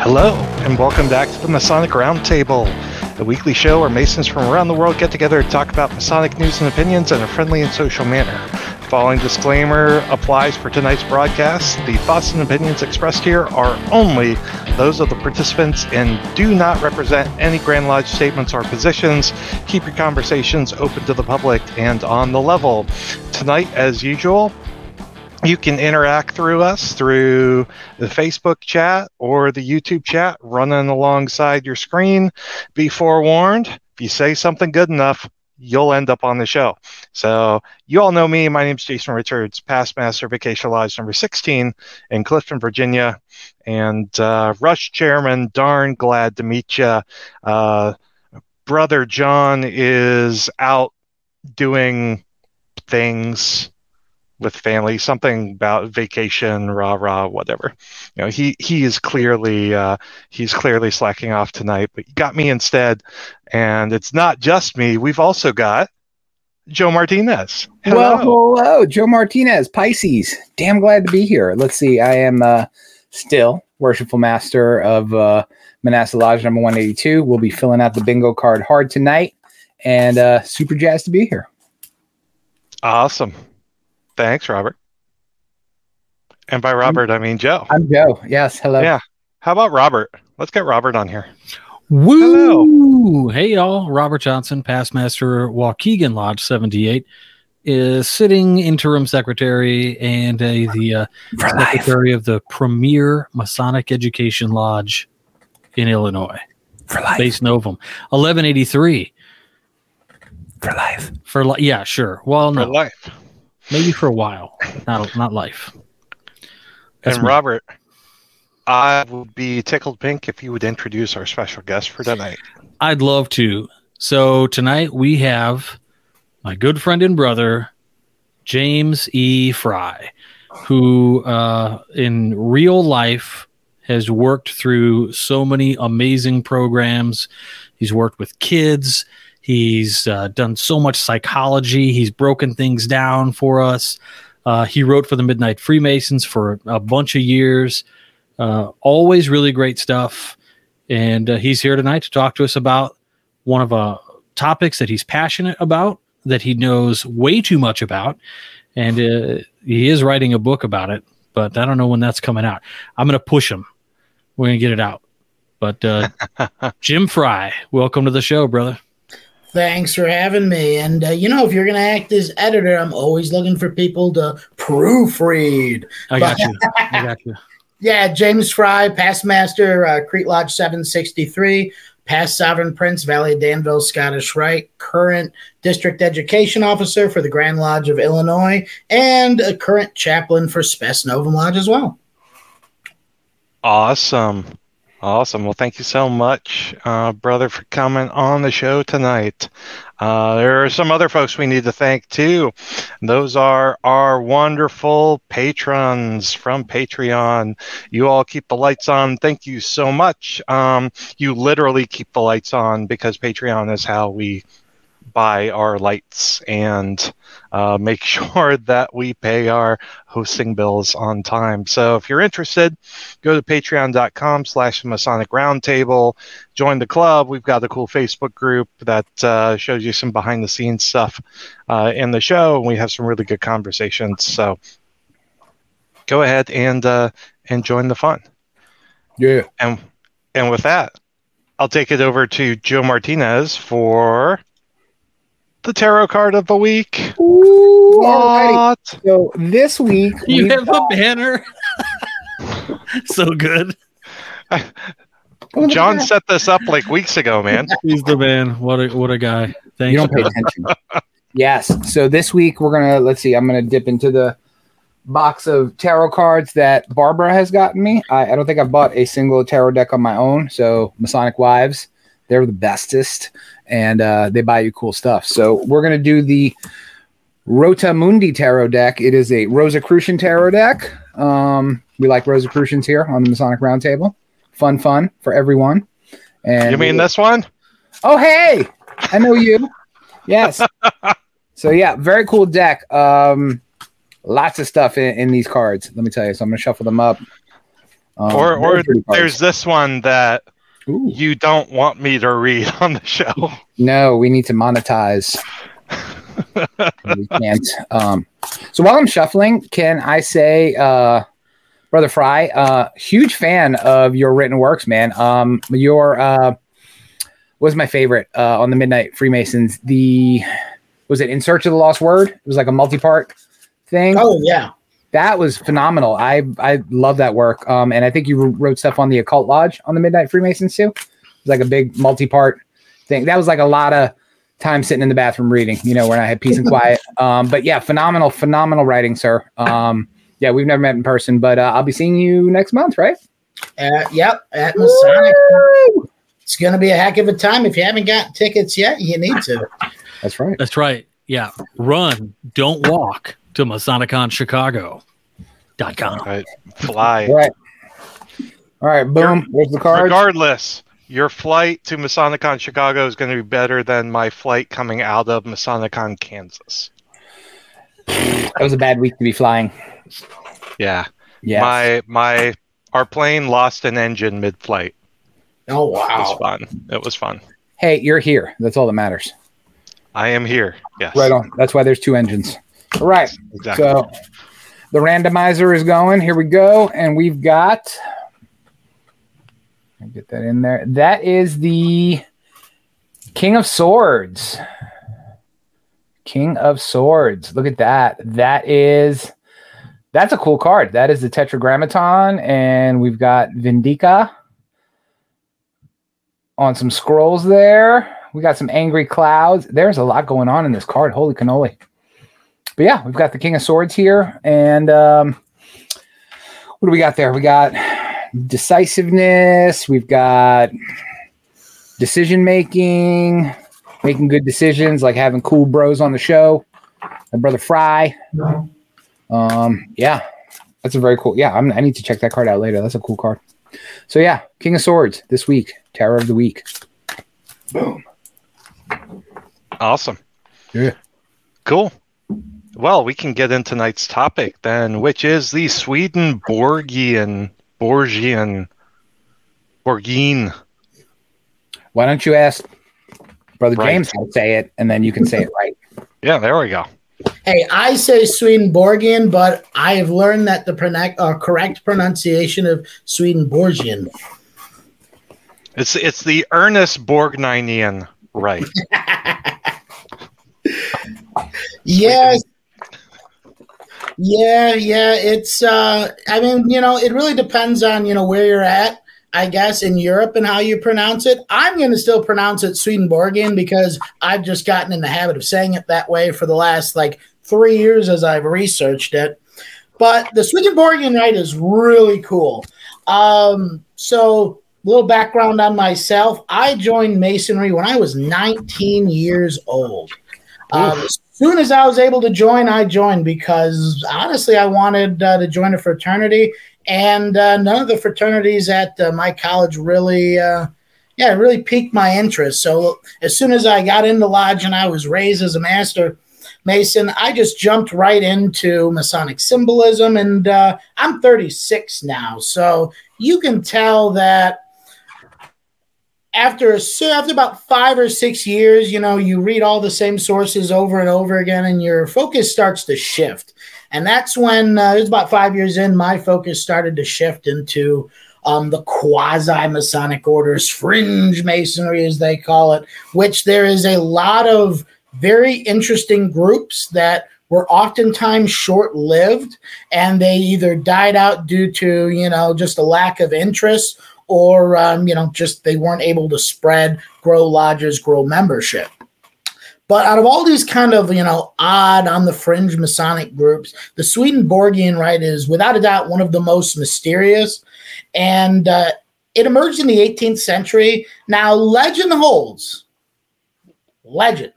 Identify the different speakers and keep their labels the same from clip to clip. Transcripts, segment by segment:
Speaker 1: Hello, and welcome back to the Masonic Roundtable, the weekly show where Masons from around the world get together to talk about Masonic news and opinions in a friendly and social manner. Following disclaimer applies for tonight's broadcast. The thoughts and opinions expressed here are only those of the participants and do not represent any Grand Lodge statements or positions. Keep your conversations open to the public and on the level. Tonight, as usual, you can interact through us through the Facebook chat or the YouTube chat running alongside your screen. Be forewarned, if you say something good enough, you'll end up on the show. So, you all know me. My name is Jason Richards, past master Acacia Lodge number 16 in Clifton, Virginia, and uh, Rush Chairman. Darn glad to meet you. Uh, Brother John is out doing things with family, something about vacation, rah rah, whatever. You know, he he is clearly uh, he's clearly slacking off tonight, but you got me instead, and it's not just me. We've also got Joe Martinez.
Speaker 2: Hello. Well, hello, Joe Martinez, Pisces. Damn glad to be here. Let's see, I am uh, still worshipful master of uh, Manasseh Lodge number 182. We'll be filling out the bingo card hard tonight, and uh, super jazzed to be here.
Speaker 1: Awesome. Thanks, Robert. And by Robert, I'm, I mean Joe.
Speaker 2: I'm Joe. Yes. Hello.
Speaker 1: Yeah. How about Robert? Let's get Robert on here.
Speaker 3: Woo! Hello. Hey, y'all. Robert Johnson, past master, Waukegan Lodge 78, is sitting interim secretary and a, the uh, secretary of the premier Masonic Education Lodge in Illinois.
Speaker 2: For life.
Speaker 3: Spes Novum. 1183.
Speaker 2: For life.
Speaker 3: For life. Yeah, sure. Well,
Speaker 1: For
Speaker 3: no.
Speaker 1: life.
Speaker 3: Maybe for a while, not not life.
Speaker 1: That's and me. Robert, I would be tickled pink if you would introduce our special guest for tonight.
Speaker 3: I'd love to. So tonight we have my good friend and brother, James E. Frey, who uh, in real life has worked through so many amazing programs. He's worked with kids. He's uh, done so much psychology. He's broken things down for us. Uh, he wrote for the Midnight Freemasons for a bunch of years. Uh, always really great stuff. And uh, he's here tonight to talk to us about one of the uh, topics that he's passionate about, that he knows way too much about. And uh, he is writing a book about it, but I don't know when that's coming out. I'm going to push him. We're going to get it out. But Jim Frey, welcome to the show, brother.
Speaker 4: Thanks for having me. And uh, you know, if you're going to act as editor, I'm always looking for people to proofread.
Speaker 3: I got you. I got you.
Speaker 4: Yeah, James Frey, past master, uh, Crete Lodge 763, past sovereign prince, Valley of Danville, Scottish Rite, current district education officer for the Grand Lodge of Illinois, and a current chaplain for Spes Novum Lodge as well.
Speaker 1: Awesome. Awesome. Well, thank you so much, uh, brother, for coming on the show tonight. Uh, there are some other folks we need to thank too. Those are our wonderful patrons from Patreon. You all keep the lights on. Thank you so much. Um, you literally keep the lights on because Patreon is how we buy our lights and uh, make sure that we pay our hosting bills on time. So if you're interested, go to patreon.com slash Masonic Roundtable, join the club. We've got a cool Facebook group that uh, shows you some behind the scenes stuff uh, in the show. And we have some really good conversations. So go ahead and, uh, and join the fun.
Speaker 2: Yeah.
Speaker 1: And, and with that, I'll take it over to Joe Martinez for the tarot card of the week.
Speaker 2: Ooh, what? So this week
Speaker 3: you have got... a banner. so good.
Speaker 1: John set this up like weeks ago, man.
Speaker 3: He's the man. What a what a guy. Thanks.
Speaker 2: You don't pay attention. yes. So this week we're gonna let's see. I'm gonna dip into the box of tarot cards that Barbara has gotten me. I, I don't think I've bought a single tarot deck on my own. So Masonic Wives, they're the bestest and uh, they buy you cool stuff. So we're gonna do the Rotamundi Tarot deck. It is a Rosicrucian Tarot deck. Um, we like Rosicrucians here on the Masonic Roundtable. Fun, fun for everyone. And
Speaker 1: you mean this one?
Speaker 2: Oh, hey, I know you. yes. so yeah, very cool deck. Um, lots of stuff in, in these cards. Let me tell you. So I'm gonna shuffle them up. Um,
Speaker 1: or or
Speaker 2: very pretty cards.
Speaker 1: there's this one that
Speaker 2: Ooh.
Speaker 1: you don't want me to read on the show.
Speaker 2: No, we need to monetize. we can't. Um, so while I'm shuffling, can I say, uh, Brother Frey, uh, huge fan of your written works, man. Um, your uh, was my favorite uh, on the Midnight Freemasons. The was it In Search of the Lost Word? It was like a multi-part thing.
Speaker 4: Oh yeah.
Speaker 2: That was phenomenal. I I love that work. Um, and I think you wrote stuff on the Occult Lodge on the Midnight Freemasons too. It was like a big multi-part thing. That was like a lot of time sitting in the bathroom reading. You know, when I had peace and quiet. Um, but yeah, phenomenal, phenomenal writing, sir. Um, yeah, we've never met in person, but uh, I'll be seeing you next month, right?
Speaker 4: Uh, yep. At Masonic. It's going to be a heck of a time. If you haven't got tickets yet, you need to.
Speaker 2: That's right.
Speaker 3: That's right. Yeah. Run, don't walk to MasonicConChicago.com.
Speaker 1: Right, fly.
Speaker 2: All right. All right. Boom. There's the card.
Speaker 1: Regardless, your flight to Masonicon Chicago is going to be better than my flight coming out of Masonicon Kansas.
Speaker 2: That was a bad week to be flying.
Speaker 1: Yeah,
Speaker 2: Yeah.
Speaker 1: my my our plane lost an engine mid-flight.
Speaker 4: Oh wow.
Speaker 1: It was fun. It was fun.
Speaker 2: hey, you're here. That's all that matters.
Speaker 1: I am here. Yes,
Speaker 2: Right on. That's why there's two engines. Right.
Speaker 1: Exactly.
Speaker 2: So the randomizer is going. Here we go. And we've got get that in there. That is the King of Swords. King of Swords. Look at that. That is that's a cool card. That is the Tetragrammaton, and we've got Vindica on some scrolls there. We got some angry clouds. There's a lot going on in this card. Holy cannoli. But yeah, we've got the King of Swords here. And um, what do we got there? We got decisiveness. We've got decision making, making good decisions, like having cool bros on the show. My brother Frey. Um, yeah, that's a very cool. Yeah, I'm, I need to check that card out later. That's a cool card. So yeah, King of Swords this week, Terror of the Week. Boom.
Speaker 1: Awesome.
Speaker 2: Yeah.
Speaker 1: Cool. Well, we can get into tonight's topic then, which is the Swedenborgian Borgian Borgine.
Speaker 2: Why don't you ask Brother
Speaker 1: Right.
Speaker 2: James how to say it, and then you can say it right.
Speaker 1: Yeah, there we go.
Speaker 4: Hey, I say Swedenborgian, but I have learned that the pronoun- uh, correct pronunciation of Swedenborgian.
Speaker 1: It's it's the Ernest Borgninian right.
Speaker 4: Yes. Yeah, yeah. It's uh I mean, you know, it really depends on, you know, where you're at, I guess, in Europe and how you pronounce it. I'm gonna still pronounce it Swedenborgian because I've just gotten in the habit of saying it that way for the last like three years as I've researched it. But the Swedenborgian rite is really cool. Um, so little background on myself. I joined Masonry when I was 19 years old. Um, soon as I was able to join, I joined because honestly, I wanted uh, to join a fraternity, and uh, none of the fraternities at uh, my college really, uh, yeah, really piqued my interest. So as soon as I got into lodge and I was raised as a master Mason, I just jumped right into Masonic symbolism, and uh, I'm 36 now, so you can tell that after after about five or six years, you know, you read all the same sources over and over again, and your focus starts to shift. And that's when uh, it was about five years in, my focus started to shift into um, the quasi Masonic orders, fringe masonry, as they call it, which there is a lot of very interesting groups that were oftentimes short lived and they either died out due to, you know, just a lack of interest or um, you know just they weren't able to spread grow lodges grow membership. But out of all these kind of you know odd on the fringe masonic groups the swedenborgian rite is without a doubt one of the most mysterious. And uh, it emerged in the 18th century. Now legend holds. Legend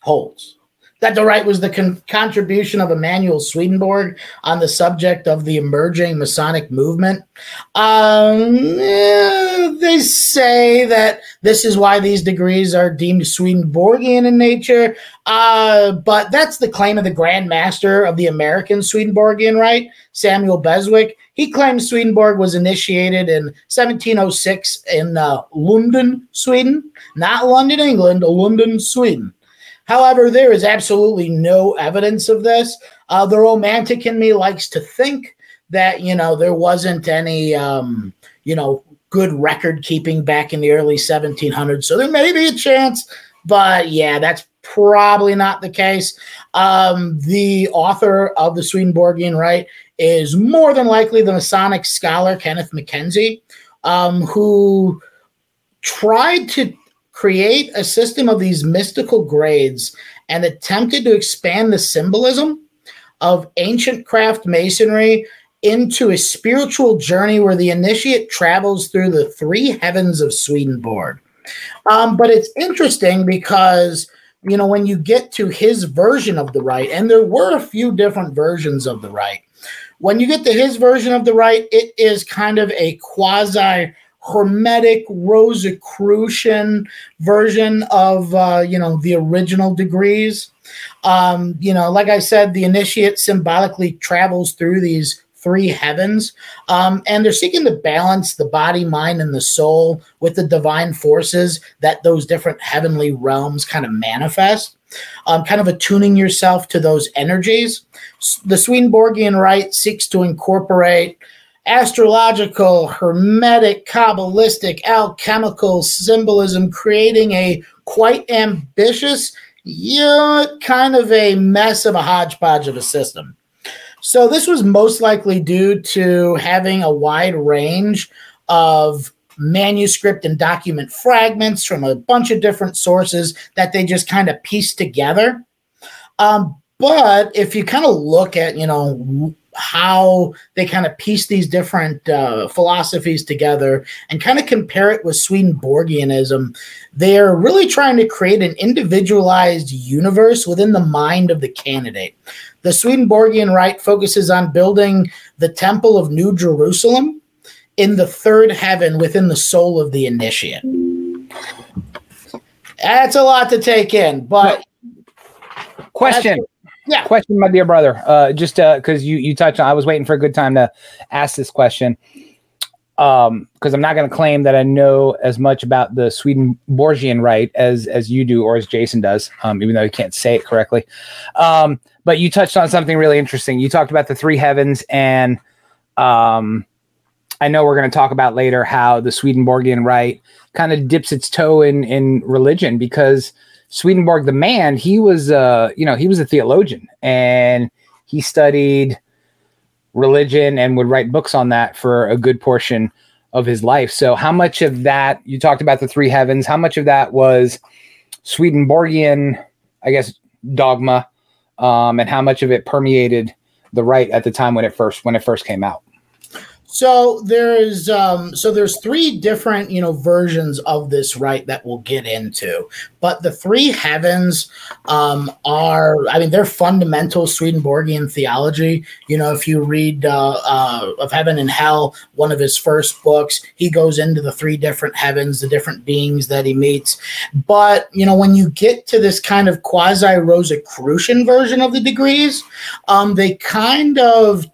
Speaker 4: holds that the rite was the con- contribution of Emanuel Swedenborg on the subject of the emerging Masonic movement. Um, Uh, they say that this is why these degrees are deemed Swedenborgian in nature. Uh, but that's the claim of the Grand Master of the American Swedenborgian Rite, Samuel Beswick. He claims Swedenborg was initiated in 1706 in uh, London, Sweden, not London, England, London, Sweden. However, there is absolutely no evidence of this. Uh, the romantic in me likes to think that you know there wasn't any um, you know good record keeping back in the early 1700s, so there may be a chance, but yeah, that's probably not the case. Um, the author of the Swedenborgian Rite is more than likely the Masonic scholar Kenneth Mackenzie, um, who tried to create a system of these mystical grades and attempted to expand the symbolism of ancient craft masonry into a spiritual journey where the initiate travels through the three heavens of Swedenborg. Um, but it's interesting because you know when you get to his version of the rite, and there were a few different versions of the rite. When you get to his version of the rite, it is kind of a quasi hermetic Rosicrucian version of uh, you know the original degrees. Um, you know, like I said, the initiate symbolically travels through these three heavens, um, and they're seeking to balance the body, mind, and the soul with the divine forces that those different heavenly realms kind of manifest. Um, kind of attuning yourself to those energies. The Swedenborgian rite seeks to incorporate astrological, hermetic, kabbalistic, alchemical symbolism, creating a quite ambitious, yeah, kind of a mess of a hodgepodge of a system. So this was most likely due to having a wide range of manuscript and document fragments from a bunch of different sources that they just kind of pieced together. Um, but if you kind of look at, you know, how they kind of piece these different uh, philosophies together and kind of compare it with Swedenborgianism, they're really trying to create an individualized universe within the mind of the candidate. The Swedenborgian rite focuses on building the Temple of New Jerusalem in the third heaven within the soul of the initiate. That's a lot to take in, but
Speaker 2: question yeah. Question, my dear brother. Uh, just because uh, you you touched on, I was waiting for a good time to ask this question. Um, because I'm not going to claim that I know as much about the Swedenborgian rite as as you do or as Jason does, um, even though he can't say it correctly. Um, but you touched on something really interesting. You talked about the three heavens, and um, I know we're going to talk about later how the Swedenborgian rite kind of dips its toe in in religion because Swedenborg, the man, he was, uh, you know, he was a theologian and he studied religion and would write books on that for a good portion of his life. So, how much of that you talked about the three heavens? How much of that was Swedenborgian, I guess, dogma, um, and how much of it permeated the right at the time when it first when it first came out?
Speaker 4: So there's um, so there's three different you know versions of this rite that we'll get into, but the three heavens um, are I mean they're fundamental Swedenborgian theology. You know if you read uh, uh, of Heaven and Hell, one of his first books, he goes into the three different heavens, the different beings that he meets. But you know when you get to this kind of quasi Rosicrucian version of the degrees, um, they kind of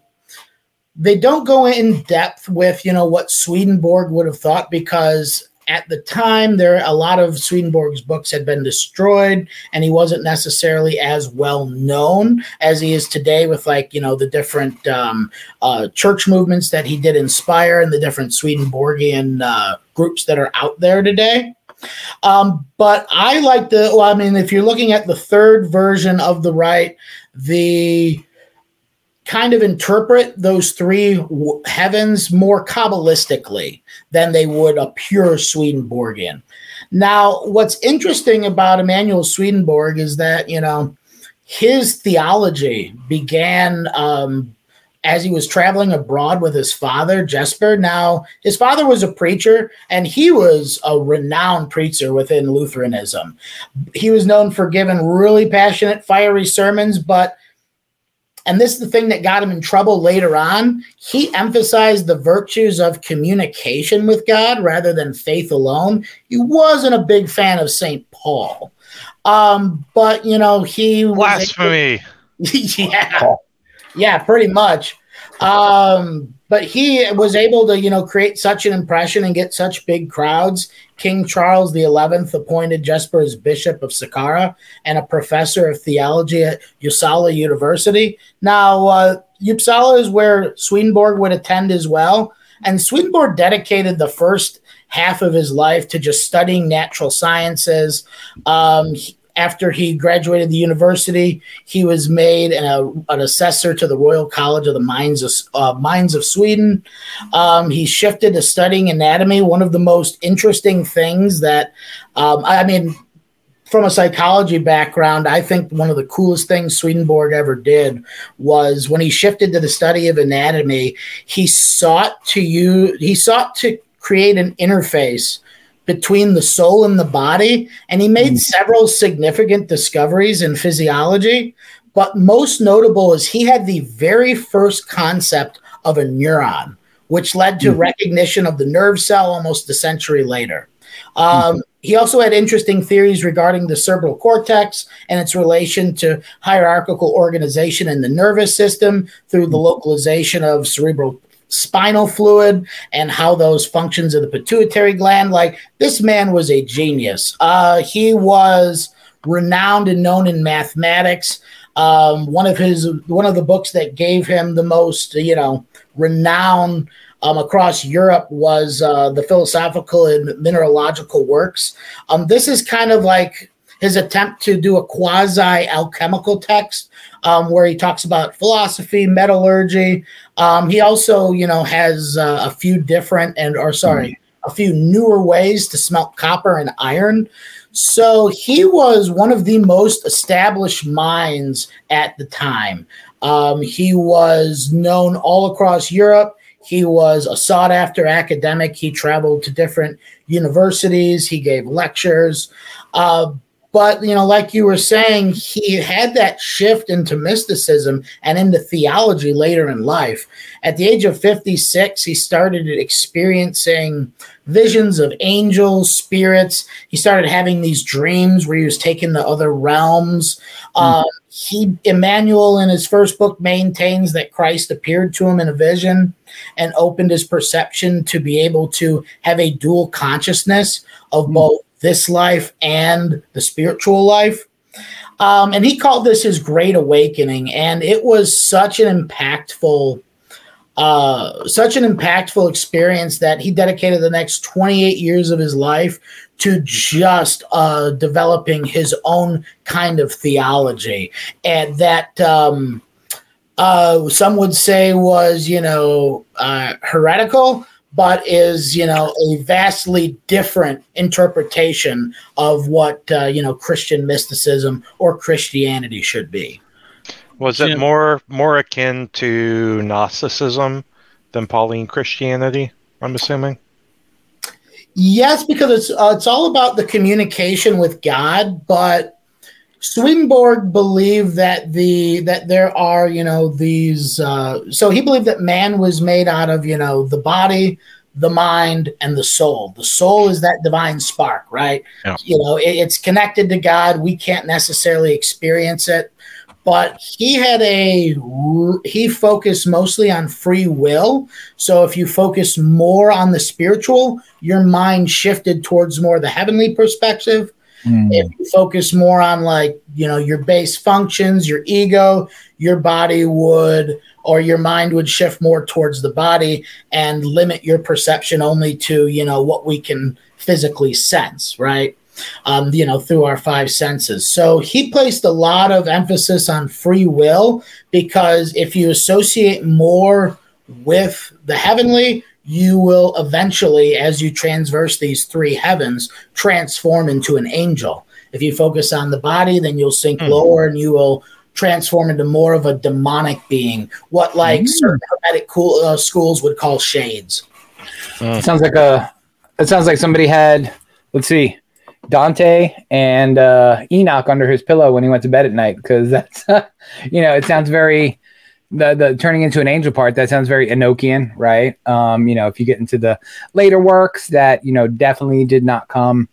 Speaker 4: they don't go in depth with you know what Swedenborg would have thought because at the time there a lot of Swedenborg's books had been destroyed and he wasn't necessarily as well known as he is today with like you know the different um, uh, church movements that he did inspire and the different Swedenborgian uh, groups that are out there today. Um, but I like the well, I mean if you're looking at the third version of the right, the kind of interpret those three heavens more kabbalistically than they would a pure Swedenborgian. Now, what's interesting about Emanuel Swedenborg is that you know his theology began um, as he was traveling abroad with his father, Jesper. Now, his father was a preacher, and he was a renowned preacher within Lutheranism. He was known for giving really passionate, fiery sermons, but and this is the thing that got him in trouble later on. He emphasized the virtues of communication with God rather than faith alone. He wasn't a big fan of St. Paul. Um, but you know, he was.
Speaker 1: blasphemy.
Speaker 4: yeah. Yeah, pretty much. Um, but he was able to, you know, create such an impression and get such big crowds. King Charles XI appointed Jesper as Bishop of Skara and a professor of theology at Uppsala University. Now, uh, Uppsala is where Swedenborg would attend as well. And Swedenborg dedicated the first half of his life to just studying natural sciences. Um, after he graduated the university, he was made an, an assessor to the Royal College of the Mines of, uh, Mines of Sweden. Um, he shifted to studying anatomy. One of the most interesting things that, um, I mean, from a psychology background, I think one of the coolest things Swedenborg ever did was when he shifted to the study of anatomy, he sought to use, he sought to create an interface between the soul and the body. And he made mm. several significant discoveries in physiology. But most notable is he had the very first concept of a neuron, which led to mm. recognition of the nerve cell almost a century later. Um, mm. He also had interesting theories regarding the cerebral cortex and its relation to hierarchical organization in the nervous system through the localization of cerebral spinal fluid and how those functions of the pituitary gland. Like this man was a genius. Uh, he was renowned and known in mathematics. Um, one of his one of the books that gave him the most you know renown um, across Europe was uh, the philosophical and mineralogical works. Um, this is kind of like his attempt to do a quasi alchemical text um, where he talks about philosophy, metallurgy. Um, he also, you know, has uh, a few different and, or sorry, a few newer ways to smelt copper and iron. So he was one of the most established minds at the time. Um, he was known all across Europe. He was a sought after academic. He traveled to different universities. He gave lectures. Uh, but, you know, like you were saying, he had that shift into mysticism and into theology later in life. At the age of 56, he started experiencing visions of angels, spirits. He started having these dreams where he was taken to other realms. Mm-hmm. Uh, he, Emmanuel, in his first book, maintains that Christ appeared to him in a vision and opened his perception to be able to have a dual consciousness of mm-hmm. both this life and the spiritual life. Um, and he called this his great awakening. And it was such an impactful, uh, such an impactful experience that he dedicated the next 28 years of his life to just uh, developing his own kind of theology. And that, um, uh, some would say was, you know, uh, heretical, but is you know a vastly different interpretation of what uh, you know Christian mysticism or Christianity should be.
Speaker 1: Was it more more akin to Gnosticism than Pauline Christianity? I'm assuming.
Speaker 4: Yes, because it's uh, it's all about the communication with God, but Swedenborg believed that the that there are you know these uh, so he believed that man was made out of you know the body, the mind, and the soul. The soul is that divine spark, right? Yeah. You know it, it's connected to God. We can't necessarily experience it, but he had a he focused mostly on free will. So if you focus more on the spiritual, your mind shifted towards more the heavenly perspective Mm. If you focus more on like, you know, your base functions, your ego, your body would or your mind would shift more towards the body and limit your perception only to, you know, what we can physically sense, right? Um, you know, through our five senses. So he placed a lot of emphasis on free will because if you associate more with the heavenly, you will eventually, as you transverse these three heavens, transform into an angel. If you focus on the body, then you'll sink mm-hmm. lower and you will transform into more of a demonic being, what like mm-hmm. certain hermetic cool, uh, schools would call shades.
Speaker 2: Mm. Sounds like a. It sounds like somebody had. Let's see, Dante and uh, Enoch under his pillow when he went to bed at night, because that's, uh, you know, it sounds very the the turning into an angel part that sounds very Enochian, right? Um, you know, if you get into the later works that you know definitely did not come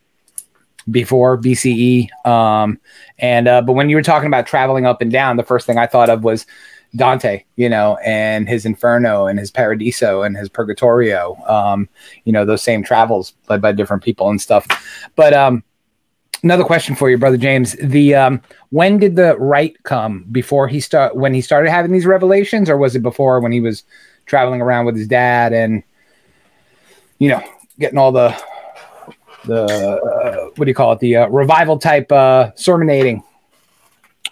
Speaker 2: before BCE. Um, and uh, but when you were talking about traveling up and down, the first thing I thought of was Dante, you know, and his Inferno and his Paradiso and his Purgatorio. Um, you know, those same travels led by different people and stuff. But um, another question for you, brother James. The um, when did the right come? Before he start when he started having these revelations, or was it before when he was traveling around with his dad and you know getting all the the uh, what do you call it the uh, revival type uh, sermonating?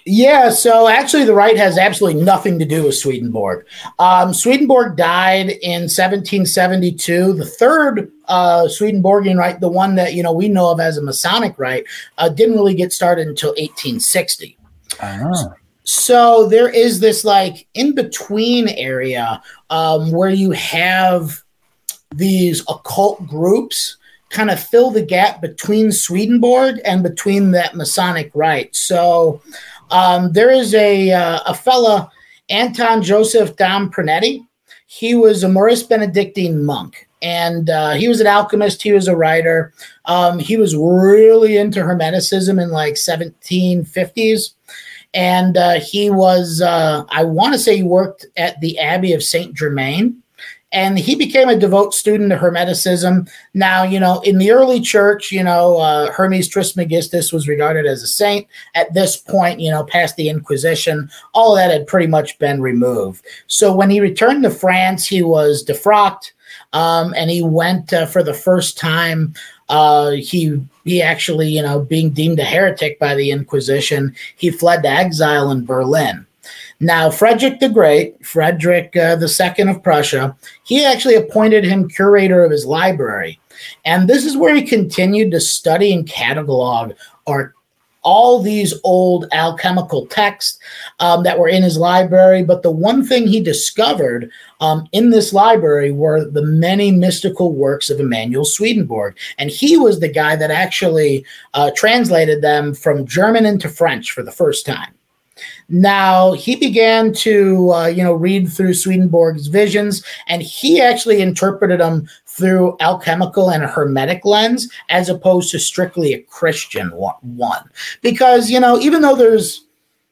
Speaker 4: Yeah, so actually, the right has absolutely nothing to do with Swedenborg. Um, Swedenborg died in 1772. The third uh, Swedenborgian rite, the one that you know we know of as a Masonic rite, uh, didn't really get started until 1860. Oh. So there is this like in between area um, where you have these occult groups kind of fill the gap between Swedenborg and between that Masonic rite. So um, there is a uh, a fella, Anton Joseph Dom Pernety. He was a Maurist Benedictine monk, and uh, he was an alchemist. He was a writer. Um, he was really into Hermeticism in like 1750s, and uh, he was. Uh, I want to say he worked at the Abbey of Saint Germain and he became a devout student of Hermeticism. Now, you know, in the early church, you know, uh, Hermes Trismegistus was regarded as a saint. At this point, you know, past the Inquisition, all that had pretty much been removed. So when he returned to France, he was defrocked, um, and he went uh, for the first time. Uh, he he actually, you know, being deemed a heretic by the Inquisition, he fled to exile in Berlin. Now, Frederick the Great, Frederick uh, II of Prussia, he actually appointed him curator of his library. And this is where he continued to study and catalog all these old alchemical texts um, that were in his library. But the one thing he discovered um, in this library were the many mystical works of Emanuel Swedenborg. And he was the guy that actually uh, translated them from German into French for the first time. Now he began to, uh, you know, read through Swedenborg's visions, and he actually interpreted them through alchemical and hermetic lens, as opposed to strictly a Christian one. Because you know, even though there's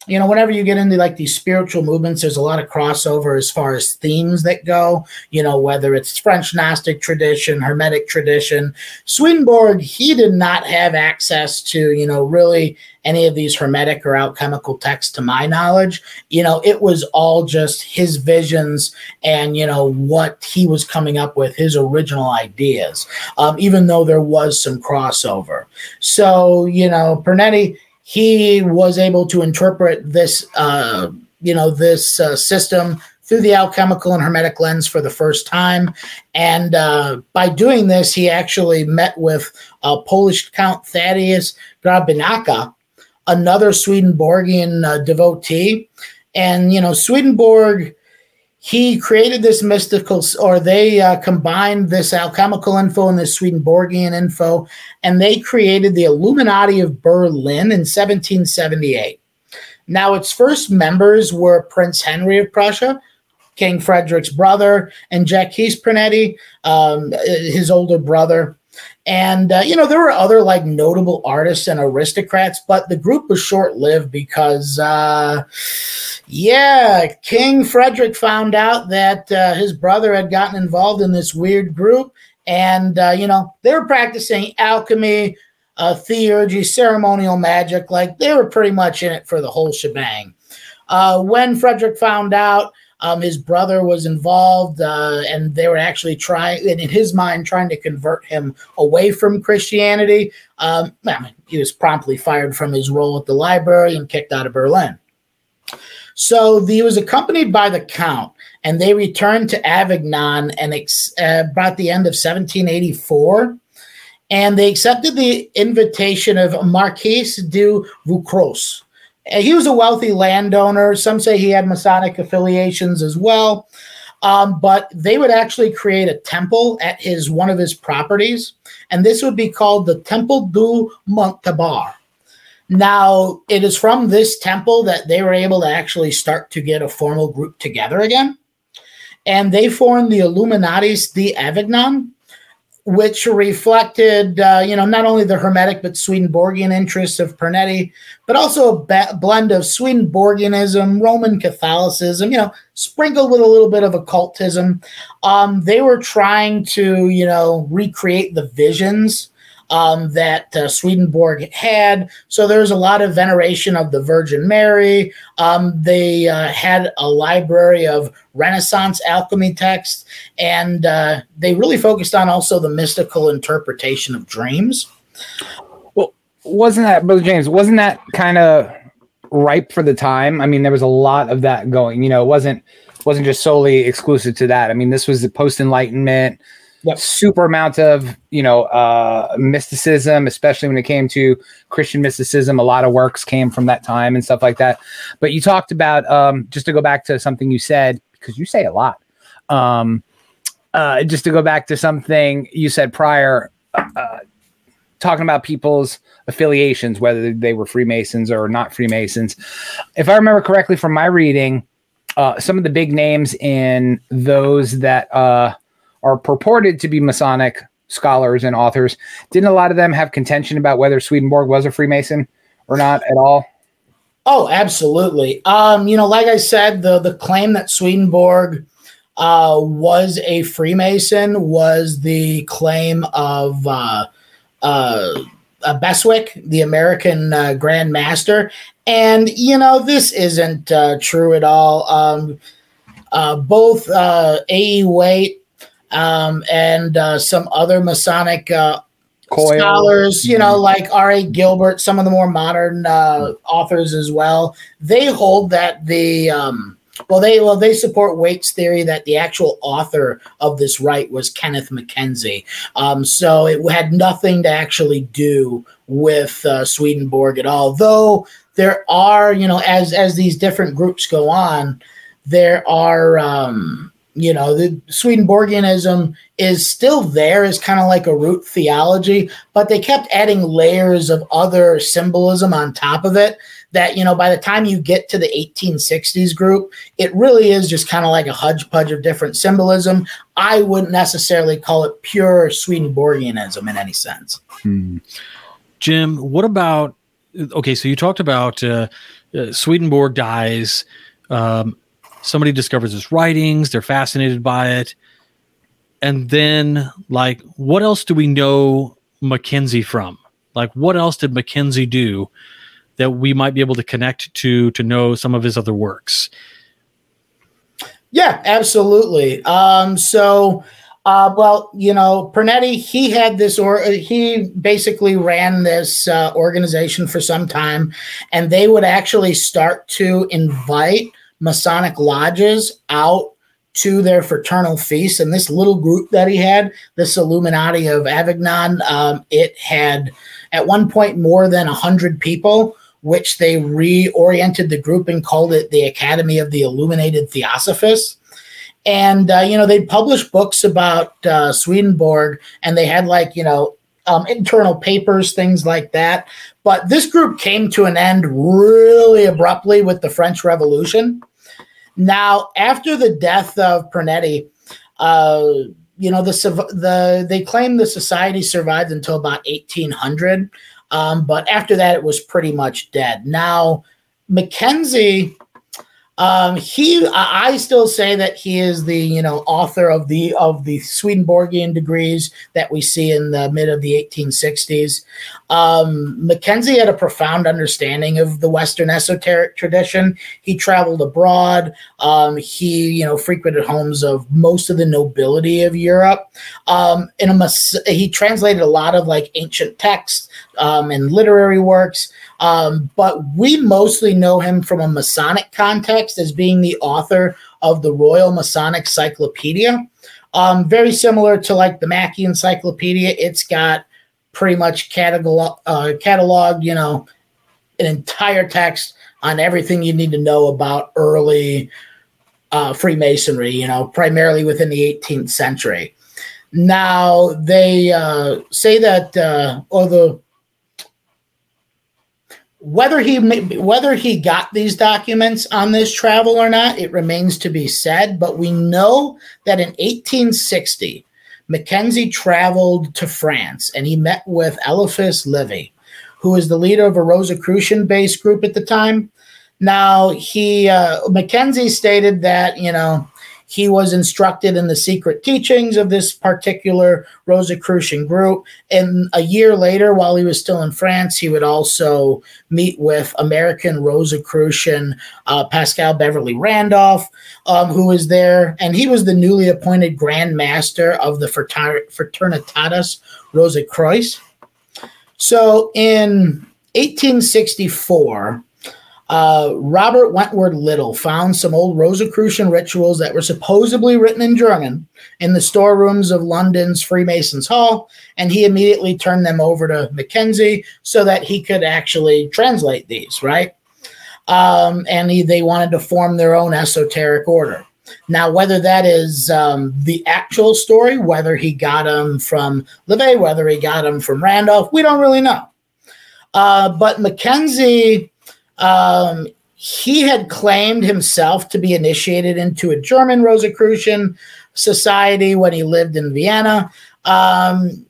Speaker 4: you know, whenever you get into like these spiritual movements, there's a lot of crossover as far as themes that go, you know, whether it's French Gnostic tradition, Hermetic tradition. Swedenborg, he did not have access to, you know, really any of these Hermetic or alchemical texts to my knowledge. You know, it was all just his visions and, you know, what he was coming up with, his original ideas, um, even though there was some crossover. So, you know, Pernety, he was able to interpret this, uh, you know, this uh, system through the alchemical and hermetic lens for the first time. And uh, by doing this, he actually met with uh, Polish Count Thaddeus Grabianka, another Swedenborgian uh, devotee. And, you know, Swedenborg he created this mystical, or they uh, combined this alchemical info and this Swedenborgian info, and they created the Illuminati of Berlin in 1778. Now, its first members were Prince Henry of Prussia, King Frederick's brother, and Jacques Pernety, um, his older brother. And, uh, you know, there were other like notable artists and aristocrats, but the group was short lived because, uh, yeah, King Frederick found out that uh, his brother had gotten involved in this weird group. And, uh, you know, they were practicing alchemy, uh, theurgy, ceremonial magic. Like they were pretty much in it for the whole shebang. Uh, when Frederick found out, um, his brother was involved, uh, and they were actually trying, in his mind, trying to convert him away from Christianity. Um, I mean, he was promptly fired from his role at the library and kicked out of Berlin. So he was accompanied by the Count, and they returned to Avignon and ex- uh, about the end of 1784. And they accepted the invitation of Marquis de Vaucroze, he was a wealthy landowner. Some say he had Masonic affiliations as well. Um, but they would actually create a temple at his one of his properties, and this would be called the Temple du Mont Thabor. Now, it is from this temple that they were able to actually start to get a formal group together again. And they formed the Illuminatis the Avignon, which reflected, uh, you know, not only the Hermetic but Swedenborgian interests of Pernety, but also a blend of Swedenborgianism, Roman Catholicism, you know, sprinkled with a little bit of occultism. Um, they were trying to, you know, recreate the visions um, that uh, Swedenborg had. So there's a lot of veneration of the Virgin Mary. Um, they uh, had a library of Renaissance alchemy texts, and uh, they really focused on also the mystical interpretation of dreams.
Speaker 2: Well, wasn't that, Brother James, wasn't that kind of ripe for the time? I mean, there was a lot of that going, you know, it wasn't wasn't just solely exclusive to that. I mean, this was the post enlightenment yep. super amount of you know uh, mysticism, especially when it came to Christian mysticism. A lot of works came from that time and stuff like that. But you talked about um, just to go back to something you said because you say a lot. Um, uh, just to go back to something you said prior, uh, uh talking about people's affiliations, whether they were Freemasons or not Freemasons. If I remember correctly from my reading, uh, some of the big names in those that uh, are purported to be Masonic scholars and authors. Didn't a lot of them have contention about whether Swedenborg was a Freemason or not at all?
Speaker 4: Oh, absolutely. Um, you know, like I said, the the claim that Swedenborg uh, was a Freemason was the claim of uh, uh, uh Beswick, the American uh, Grand Master, and you know this isn't uh, true at all. Um, uh, both A. Waite um, and uh, some other Masonic uh, scholars, you know, like R.A. Gilbert, some of the more modern uh, authors as well. They hold that the um, well, they well they support Waite's theory that the actual author of this rite was Kenneth Mackenzie. Um, so it had nothing to actually do with uh, Swedenborg at all. Though there are, you know, as as these different groups go on, there are. Um, you know the swedenborgianism is still there as kind of like a root theology but they kept adding layers of other symbolism on top of it that you know by the time you get to the 1860s group it really is just kind of like a hodgepodge of different symbolism i wouldn't necessarily call it pure swedenborgianism in any sense hmm.
Speaker 3: jim what about okay so you talked about uh, uh, swedenborg dies um, somebody discovers his writings, they're fascinated by it. And then, like, what else do we know Mackenzie from? Like, what else did Mackenzie do that we might be able to connect to to know some of his other works?
Speaker 4: Yeah, absolutely. Um, so, uh, well, you know, Pernety, he had this, or he basically ran this uh, organization for some time, and they would actually start to invite Masonic lodges out to their fraternal feast. And this little group that he had, this Illuminati of Avignon, um, it had at one point more than 100 people, which they reoriented the group and called it the Academy of the Illuminated Theosophists. And, uh, you know, they published books about uh, Swedenborg and they had like, you know, um, internal papers, things like that. But this group came to an end really abruptly with the French Revolution. Now, after the death of Pernety, uh, you know the the they claim the society survived until about 1800, um, but after that it was pretty much dead. Now, Mackenzie um, he, I still say that he is the you know author of the of the Swedenborgian degrees that we see in the mid of the 1860s. Um, Mackenzie had a profound understanding of the Western esoteric tradition. He traveled abroad. Um, he you know frequented homes of most of the nobility of Europe. Um, in a he translated a lot of like ancient texts um, and literary works. Um, but we mostly know him from a Masonic context as being the author of the Royal Masonic Cyclopedia. Um, very similar to like the Mackey Encyclopedia. It's got pretty much catalog, uh, cataloged, you know, an entire text on everything you need to know about early uh, Freemasonry, you know, primarily within the 18th century. Now, they uh, say that, uh, or the whether he whether he got these documents on this travel or not, it remains to be said. But we know that in 1860, Mackenzie traveled to France and he met with Eliphas Levi, who was the leader of a Rosicrucian-based group at the time. Now he uh, Mackenzie stated that you know he was instructed in the secret teachings of this particular Rosicrucian group. And a year later, while he was still in France, he would also meet with American Rosicrucian uh, Paschal Beverly Randolph, um, who was there. And he was the newly appointed Grand Master of the Frater- Fraternitatis Rosicrucis. So in 1864, uh, Robert Wentworth Little found some old Rosicrucian rituals that were supposedly written in German in the storerooms of London's Freemasons Hall, and he immediately turned them over to Mackenzie so that he could actually translate these, right? Um, and he, they wanted to form their own esoteric order. Now, whether that is um, the actual story, whether he got them from Levi, whether he got them from Randolph, we don't really know. Uh, but Mackenzie um, he had claimed himself to be initiated into a German Rosicrucian society when he lived in Vienna. Um,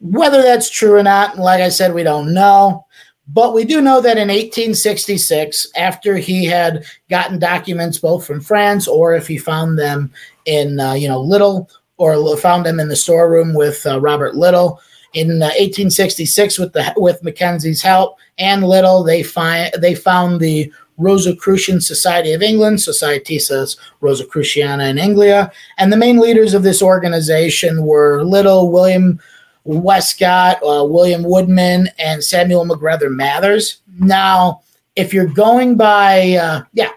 Speaker 4: whether that's true or not, like I said, we don't know. But we do know that in 1866, after he had gotten documents both from France or if he found them in, uh, you know, Little or found them in the storeroom with uh, Robert Little, in uh, 1866 with the with Mackenzie's help and Little they find they found the Rosicrucian Society of England, Societas Rosicruciana in Anglia, and the main leaders of this organization were Little, William Westcott, uh, William Woodman, and Samuel MacGregor Mathers. Now, if you're going by, uh, yeah,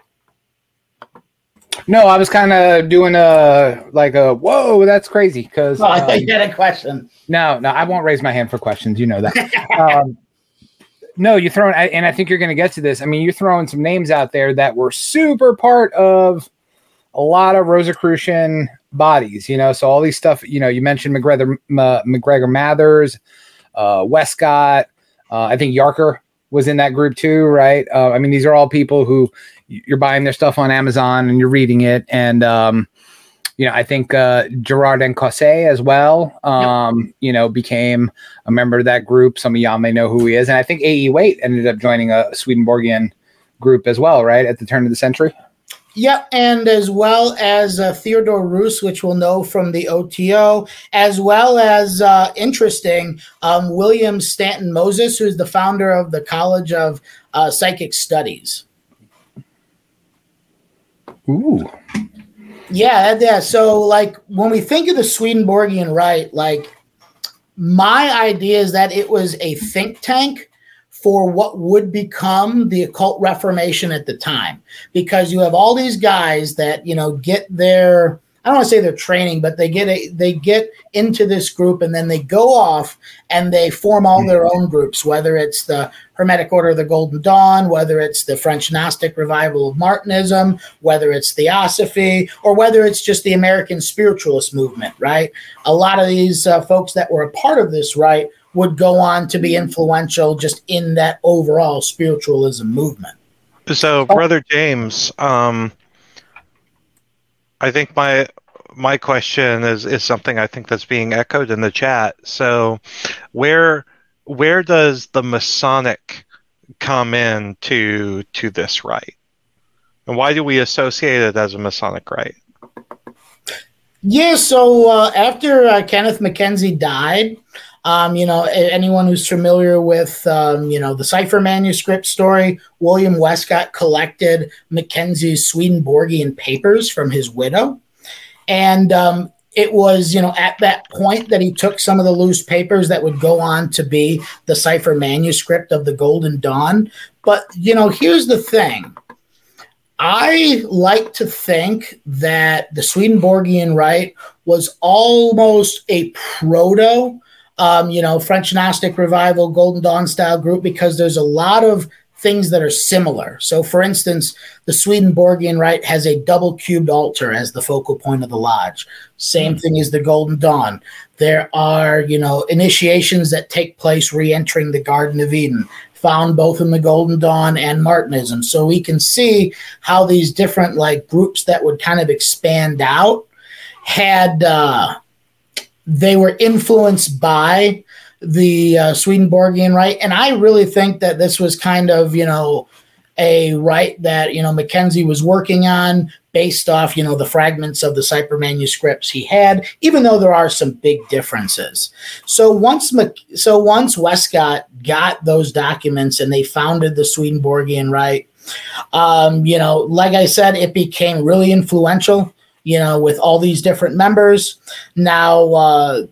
Speaker 2: no, I was kind of doing a like a whoa, that's crazy because.
Speaker 4: Oh, I thought um, you had a question.
Speaker 2: No, no, I won't raise my hand for questions. You know that. um, no, you're throwing, and I think you're going to get to this. I mean, you're throwing some names out there that were super part of a lot of Rosicrucian bodies. You know, so all these stuff. You know, you mentioned MacGregor, M- MacGregor Mathers, uh, Westcott. Uh, I think Yarker was in that group too, right? Uh, I mean, these are all people who you're buying their stuff on Amazon and you're reading it, and um, you know, I think uh, Encausse as well, um, yep. you know, became a member of that group. Some of y'all may know who he is, and I think A.E. Waite ended up joining a Swedenborgian group as well, right at the turn of the century.
Speaker 4: Yep, and as well as uh, Theodore Reuss, which we'll know from the OTO, as well as uh, interesting um, William Stainton Moses, who's the founder of the College of uh, Psychic Studies.
Speaker 2: Ooh.
Speaker 4: Yeah, yeah. So, like, when we think of the Swedenborgian Rite, like, my idea is that it was a think tank for what would become the occult reformation at the time because you have all these guys that you know get their I don't want to say they're training, but they get a they get into this group and then they go off and they form all their own groups, whether it's the Hermetic Order of the Golden Dawn, whether it's the French Gnostic revival of Martinism, whether it's Theosophy, or whether it's just the American spiritualist movement, right? A lot of these uh, folks that were a part of this, right, would go on to be influential just in that overall spiritualism movement.
Speaker 1: So, Brother James, um, I think my my question is is something I think that's being echoed in the chat. So, where where does the Masonic come in to to this rite, and why do we associate it as a Masonic rite?
Speaker 4: Yeah, so uh, after uh, Kenneth Mackenzie died, um, you know, anyone who's familiar with, um, you know, the cipher manuscript story, William Westcott collected Mackenzie's Swedenborgian papers from his widow. And um, it was, you know, at that point that he took some of the loose papers that would go on to be the cipher manuscript of the Golden Dawn. But, you know, here's the thing I like to think that the Swedenborgian Rite was almost a proto, um, you know, French Gnostic Revival, Golden Dawn style group because there's a lot of things that are similar. So, for instance, the Swedenborgian Rite has a double cubed altar as the focal point of the lodge. Same mm-hmm. thing as the Golden Dawn. There are, you know, initiations that take place re entering the Garden of Eden. found both in the Golden Dawn and Martinism. So we can see how these different like groups that would kind of expand out had uh, they were influenced by the uh, Swedenborgian rite. and I really think that this was kind of you know a rite that you know Mackenzie was working on based off you know the fragments of the Cipher manuscripts he had, even though there are some big differences. So once so once Westcott got those documents and they founded the Swedenborgian rite, um, you know, like I said, it became really influential. You know, with all these different members. Now, uh,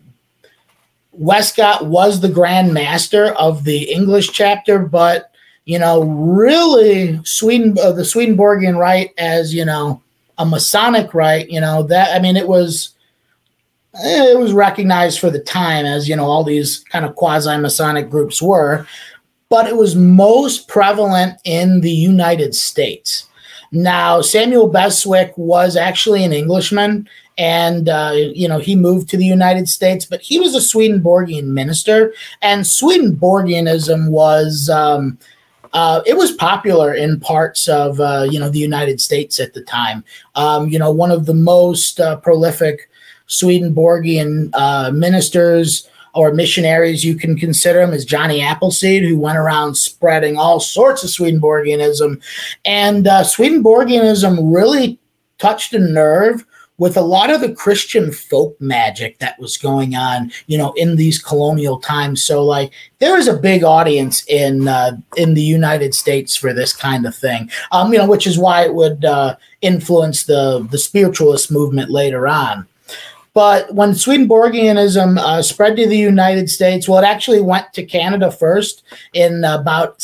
Speaker 4: Westcott was the Grand Master of the English chapter, but you know, really Sweden, uh, the Swedenborgian rite as you know a Masonic rite. You know that I mean it was eh, it was recognized for the time as you know all these kind of quasi Masonic groups were, but it was most prevalent in the United States. Now Samuel Beswick was actually an Englishman and uh, you know he moved to the United States, but he was a Swedenborgian minister, and Swedenborgianism was um, uh, it was popular in parts of uh, you know the United States at the time. Um, you know, one of the most uh, prolific Swedenborgian uh, ministers or missionaries you can consider him is Johnny Appleseed, who went around spreading all sorts of Swedenborgianism, and uh, Swedenborgianism really touched a nerve with a lot of the Christian folk magic that was going on, you know, in these colonial times. So like there is a big audience in uh, in the United States for this kind of thing. Um, you know, which is why it would uh, influence the the spiritualist movement later on. But when Swedenborgianism uh, spread to the United States, well, it actually went to Canada first in about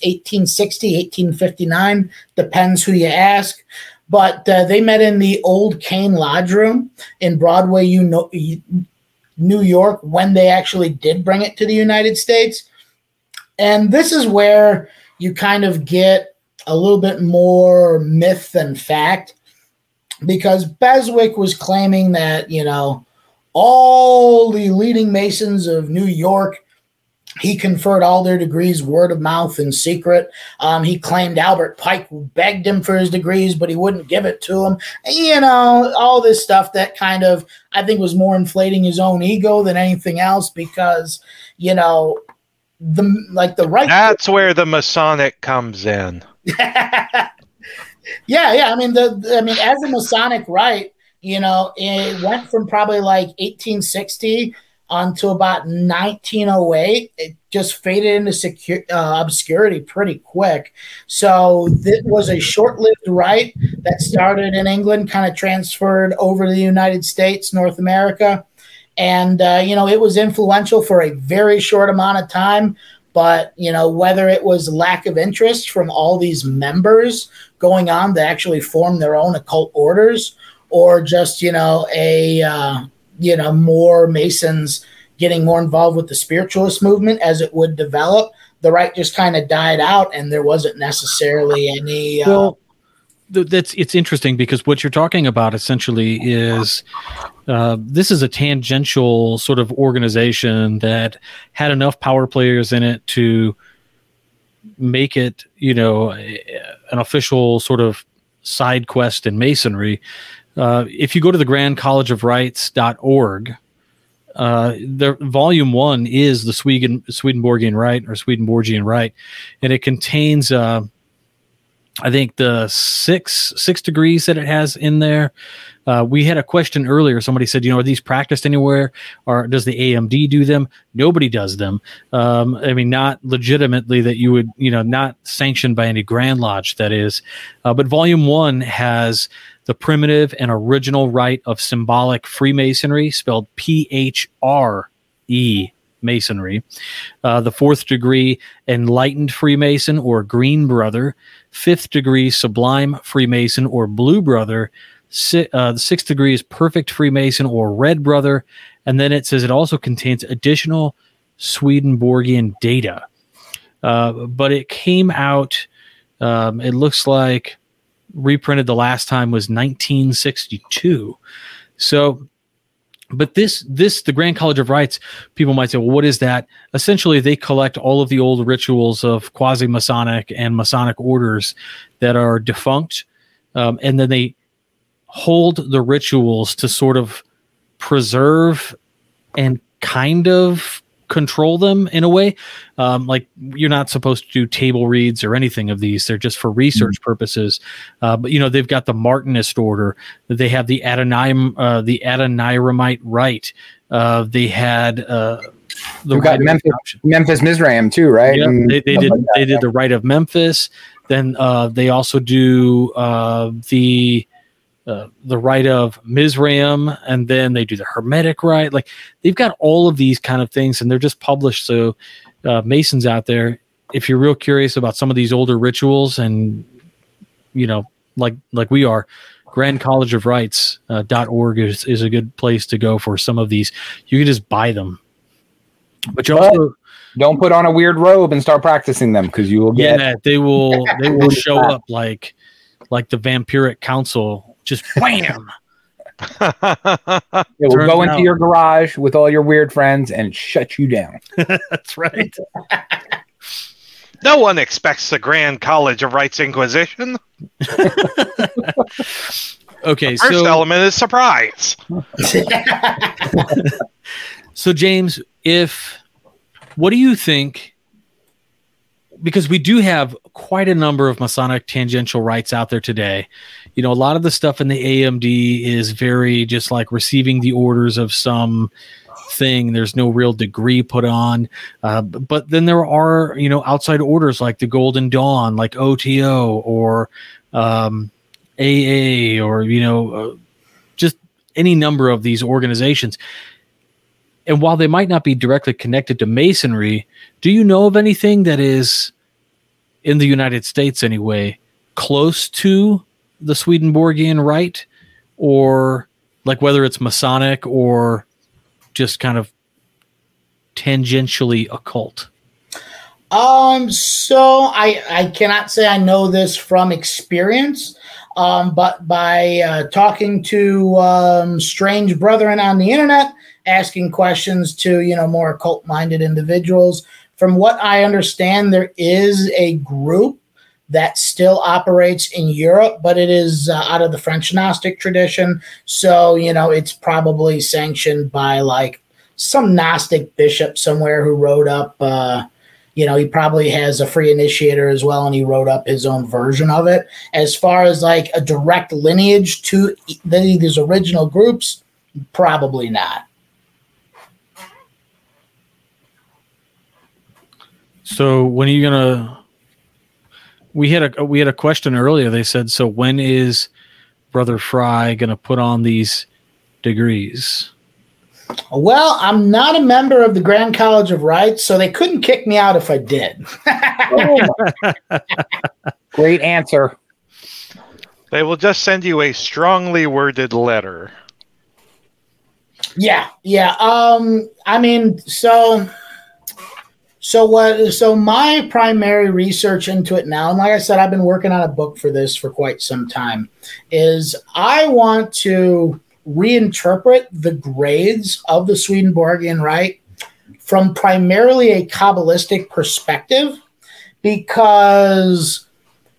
Speaker 4: 1860, 1859, depends who you ask. But uh, they met in the old Kane Lodge Room in Broadway, you know, New York, when they actually did bring it to the United States. And this is where you kind of get a little bit more myth than fact because Beswick was claiming that, you know, all the leading Masons of New York he conferred all their degrees word of mouth in secret. Um, he claimed Albert Pike begged him for his degrees, but he wouldn't give it to him. You know, all this stuff that kind of, I think, was more inflating his own ego than anything else because, you know, the like the right.
Speaker 1: That's where the Masonic comes in.
Speaker 4: yeah, yeah. I mean, the I mean, as a Masonic rite, you know, it went from probably like 1860 until about 1908. It just faded into uh, obscurity pretty quick. So it was a short-lived rite that started in England, kind of transferred over to the United States, North America, and uh, you know it was influential for a very short amount of time. But you know whether it was lack of interest from all these members going on to actually form their own occult orders, or just you know a uh, you know more Masons getting more involved with the spiritualist movement as it would develop. The rite just kind of died out, and there wasn't necessarily any. Uh, well,
Speaker 3: that's it's interesting because what you're talking about essentially is uh, this is a tangential sort of organization that had enough power players in it to make it, you know, an official sort of side quest in masonry. Uh, if you go to the Grand College of Rites.org, uh, the volume one is the Sweden Swedenborgian rite or Swedenborgian rite, and it contains, uh, I think, the six six degrees that it has in there. Uh, we had a question earlier. Somebody said, you know, are these practiced anywhere, or does the AMD do them? Nobody does them. Um, I mean, not legitimately that you would, you know, not sanctioned by any Grand Lodge. That is, uh, but Volume One has the primitive and original rite of symbolic Freemasonry, spelled P H R E Masonry. Uh, the fourth degree, Enlightened Freemason or Green Brother. Fifth degree, Sublime Freemason or Blue Brother. Si- uh, the sixth degree is Perfect Freemason or Red Brother. And then it says it also contains additional Swedenborgian data. Uh, but it came out, um, it looks like reprinted the last time was 1962. So but this this the grand college of rites people might say well what is that? Essentially they collect all of the old rituals of quasi masonic and masonic orders that are defunct um, and then they hold the rituals to sort of preserve and kind of control them in a way. Um, like you're not supposed to do table reads or anything of these. They're just for research mm-hmm. purposes. Uh, but you know they've got the Martinist order. They have the Adonai, uh, the Adoniramite rite. Uh, they had uh,
Speaker 2: the got Memphis, Memphis Mizraim too, right?
Speaker 3: They, they did. Like that, they did the rite of Memphis. Then uh, they also do uh, the uh, the rite of Mizraim, and then they do the Hermetic rite. Like they've got all of these kind of things, and they're just published. So uh, Masons out there, if you're real curious about some of these older rituals, and you know, like like we are, Grand College of Rites uh, .org is, is a good place to go for some of these. You can just buy them, but you also
Speaker 2: don't put on a weird robe and start practicing them because you will get.
Speaker 3: Yeah, they will. They will show up like like the vampiric council just wham.
Speaker 2: it will go into your garage with all your weird friends and shut you down.
Speaker 3: That's right.
Speaker 1: no one expects the Grand College of Rites Inquisition.
Speaker 3: okay,
Speaker 1: the first
Speaker 3: so,
Speaker 1: element is surprise.
Speaker 3: so, James, if what do you think because we do have quite a number of Masonic tangential rites out there today. You know, a lot of the stuff in the AMD is very just like receiving the orders of some thing. There's no real degree put on. Uh, but then there are, you know, outside orders like the Golden Dawn, like OTO or um, AA or, you know, uh, just any number of these organizations. And while they might not be directly connected to masonry, do you know of anything that is in the United States anyway close to the Swedenborgian rite or like whether it's Masonic or just kind of tangentially occult?
Speaker 4: Um, so I I cannot say I know this from experience, um, but by uh, talking to um, strange brethren on the internet, asking questions to you know more occult minded individuals. From what I understand, there is a group that still operates in Europe, but it is uh, out of the French Gnostic tradition. So, you know, it's probably sanctioned by like some Gnostic bishop somewhere who wrote up, uh, you know, he probably has a free initiator as well, and he wrote up his own version of it. As far as like a direct lineage to these original groups, probably not.
Speaker 3: So when are you gonna? We had a we had a question earlier. They said, so when is Brother Frey gonna put on these degrees?
Speaker 4: Well, I'm not a member of the Grand College of Rites, so they couldn't kick me out if I did.
Speaker 2: Great answer.
Speaker 1: They will just send you a strongly worded letter.
Speaker 4: Yeah, yeah. Um, I mean, so so what? So my primary research into it now, and like I said, I've been working on a book for this for quite some time. Is I want to reinterpret the grades of the Swedenborgian Rite from primarily a Kabbalistic perspective, because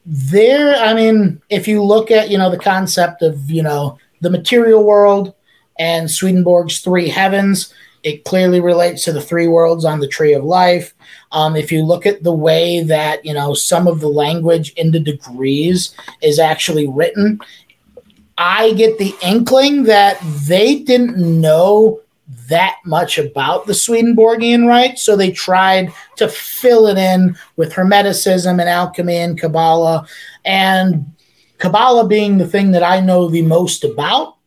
Speaker 4: there, I mean, if you look at you know the concept of you know the material world and Swedenborg's three heavens it clearly relates to the three worlds on the tree of life. Um, if you look at the way that you know some of the language in the degrees is actually written, I get the inkling that they didn't know that much about the Swedenborgian rite, so they tried to fill it in with Hermeticism and alchemy and Kabbalah. And Kabbalah being the thing that I know the most about,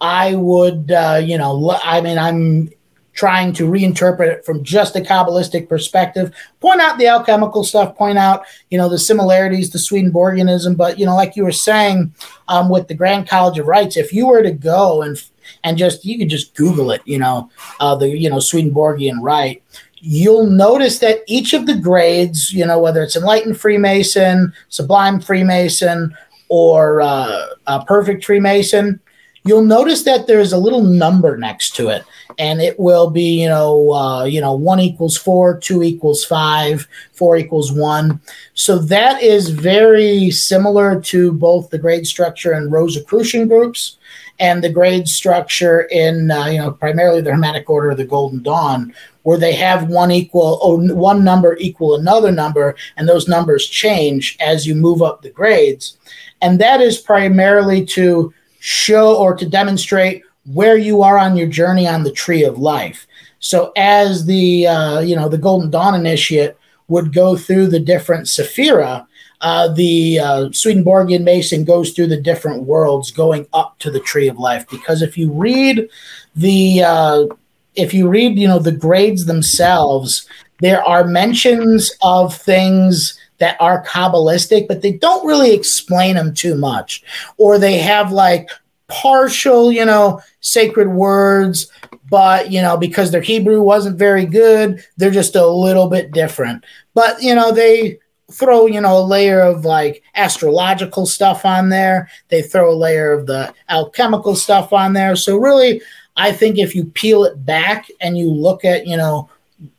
Speaker 4: I would, uh, you know, I mean, I'm trying to reinterpret it from just a Kabbalistic perspective, point out the alchemical stuff, point out, you know, the similarities to Swedenborgianism. But, you know, like you were saying um, with the Grand College of Rites, if you were to go and and just you could just Google it, you know, uh, the you know Swedenborgian rite, you'll notice that each of the grades, you know, whether it's enlightened Freemason, sublime Freemason, or uh, perfect Freemason, you'll notice that there's a little number next to it, and it will be, you know, uh, you know, one equals four, two equals five, four equals one. So that is very similar to both the grade structure and Rosicrucian groups and the grade structure in, uh, you know, primarily the Hermetic Order of the Golden Dawn, where they have one equal oh, one number equal another number, and those numbers change as you move up the grades, and that is primarily to show or to demonstrate where you are on your journey on the tree of life. So as the uh, you know the Golden Dawn initiate would go through the different sephira, uh, the uh, Swedenborgian Mason goes through the different worlds going up to the tree of life. Because if you read the uh, if you read you know the grades themselves, there are mentions of things that are Kabbalistic, but they don't really explain them too much. Or they have like partial, you know, sacred words, but, you know, because their Hebrew wasn't very good, they're just a little bit different. But, you know, they throw, you know, a layer of like astrological stuff on there, they throw a layer of the alchemical stuff on there. So, really, I think if you peel it back and you look at, you know,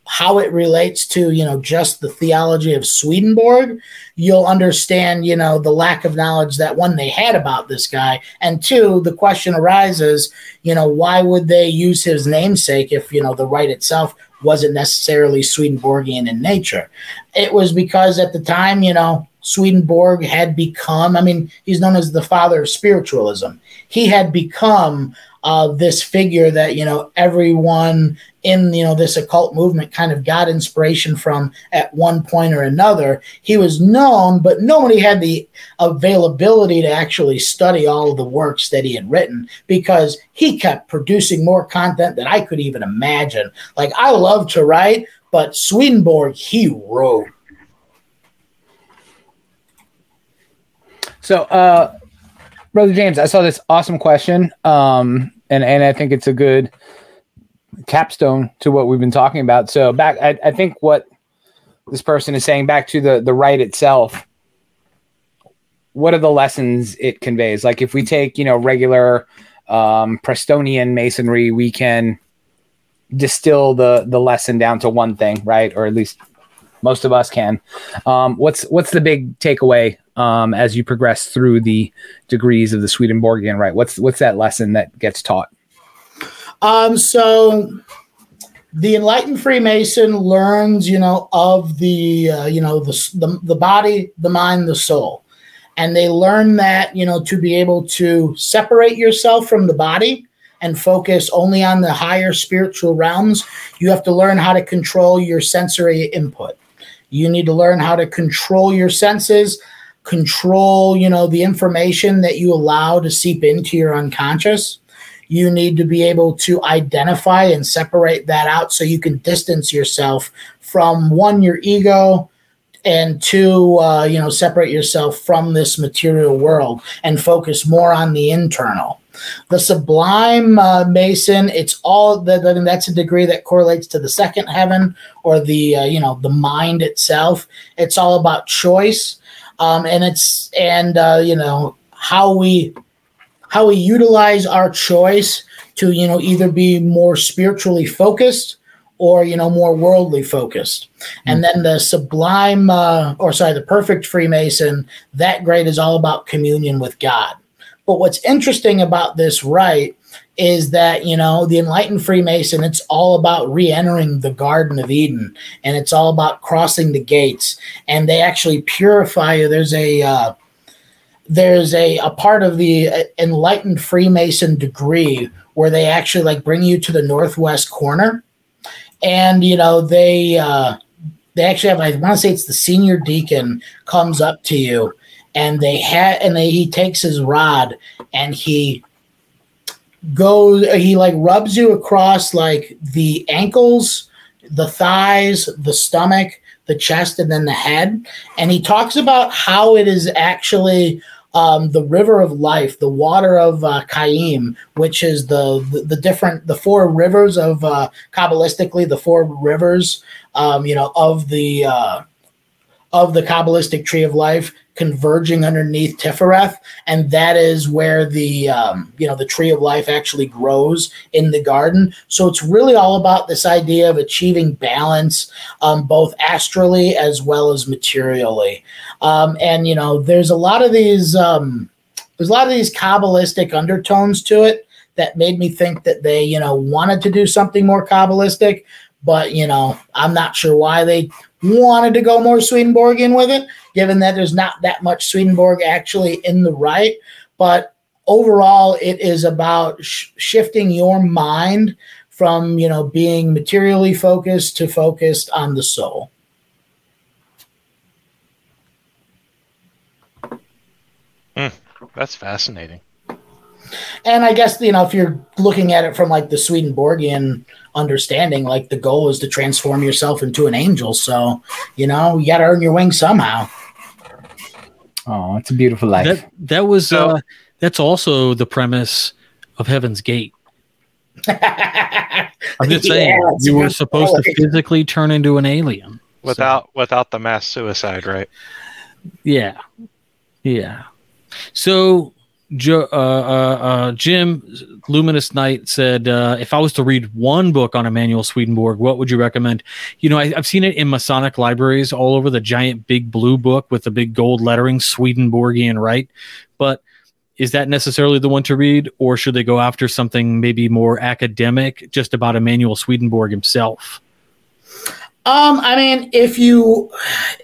Speaker 4: how it relates to you know just the theology of Swedenborg, you'll understand you know the lack of knowledge that one they had about this guy, and two the question arises you know why would they use his namesake if you know the rite itself wasn't necessarily Swedenborgian in nature? It was because at the time you know Swedenborg had become I mean he's known as the father of spiritualism. He had become uh, this figure that you know everyone in you know this occult movement kind of got inspiration from at one point or another. He was known, but nobody had the availability to actually study all of the works that he had written because he kept producing more content than I could even imagine. Like I love to write, but Swedenborg he wrote.
Speaker 2: So, uh, brother James, I saw this awesome question. Um, and and I think it's a good capstone to what we've been talking about. So back, I, I think what this person is saying back to the the rite itself. What are the lessons it conveys? Like if we take you know regular um, Prestonian masonry, we can distill the the lesson down to one thing, right? Or at least most of us can. Um, what's what's the big takeaway um, as you progress through the degrees of the Swedenborgian rite? What's what's that lesson that gets taught?
Speaker 4: Um, so the enlightened Freemason learns, you know, of the uh, you know the, the the body, the mind, the soul, and they learn that you know to be able to separate yourself from the body and focus only on the higher spiritual realms. You have to learn how to control your sensory input. You need to learn how to control your senses control, you know, the information that you allow to seep into your unconscious. You need to be able to identify and separate that out so you can distance yourself from one, your ego, and two, uh, you know, separate yourself from this material world and focus more on the internal. The sublime uh, Mason, it's all that. That's a degree that correlates to the second heaven or the uh, you know the mind itself. It's all about choice um, and it's and uh, you know how we how we utilize our choice to you know either be more spiritually focused or you know more worldly focused mm-hmm. and then the sublime uh, or sorry the perfect freemason that grade is all about communion with god but what's interesting about this rite is that you know the enlightened freemason it's all about re-entering the garden of eden and it's all about crossing the gates and they actually purify you. There's a uh, there's a, a part of the uh, enlightened freemason degree where they actually like bring you to the northwest corner and you know they uh they actually have i want to say it's the senior deacon comes up to you and they had and they, he takes his rod and he goes he like rubs you across like the ankles the thighs the stomach the chest and then the head. And he talks about how it is actually um, the river of life the water of uh, Kaim, which is the, the, the different the four rivers of uh, kabbalistically the four rivers um, you know of the uh, of the Kabbalistic tree of life converging underneath Tifereth, and that is where the um, you know the tree of life actually grows in the garden. So it's really all about this idea of achieving balance, um, both astrally as well as materially. Um, and you know, there's a lot of these um, there's a lot of these kabbalistic undertones to it that made me think that they you know wanted to do something more kabbalistic but you know i'm not sure why they wanted to go more swedenborgian with it given that there's not that much swedenborg actually in the rite but overall it is about sh- shifting your mind from you know being materially focused to focused on the soul hmm,
Speaker 1: That's fascinating.
Speaker 4: And I guess you know if you're looking at it from like the Swedenborgian understanding, like the goal is to transform yourself into an angel. So you know you got to earn your wings somehow.
Speaker 2: Oh, it's a beautiful life.
Speaker 3: That that was
Speaker 1: So-
Speaker 3: uh, that's also the premise of Heaven's Gate. I'm just saying
Speaker 4: Yeah,
Speaker 3: you were
Speaker 4: good
Speaker 3: supposed to physically turn into an alien. So,
Speaker 1: Without without the mass suicide, right?
Speaker 3: yeah, yeah. So, uh, uh, uh, Jim, Luminous Knight said, uh, if I was to read one book on Emanuel Swedenborg, what would you recommend? You know, I, I've seen it in Masonic libraries all over the giant big blue book with the big gold lettering, Swedenborgian, right? But is that necessarily the one to read, or should they go after something maybe more academic, just about Emanuel Swedenborg himself?
Speaker 4: Um, I mean, if you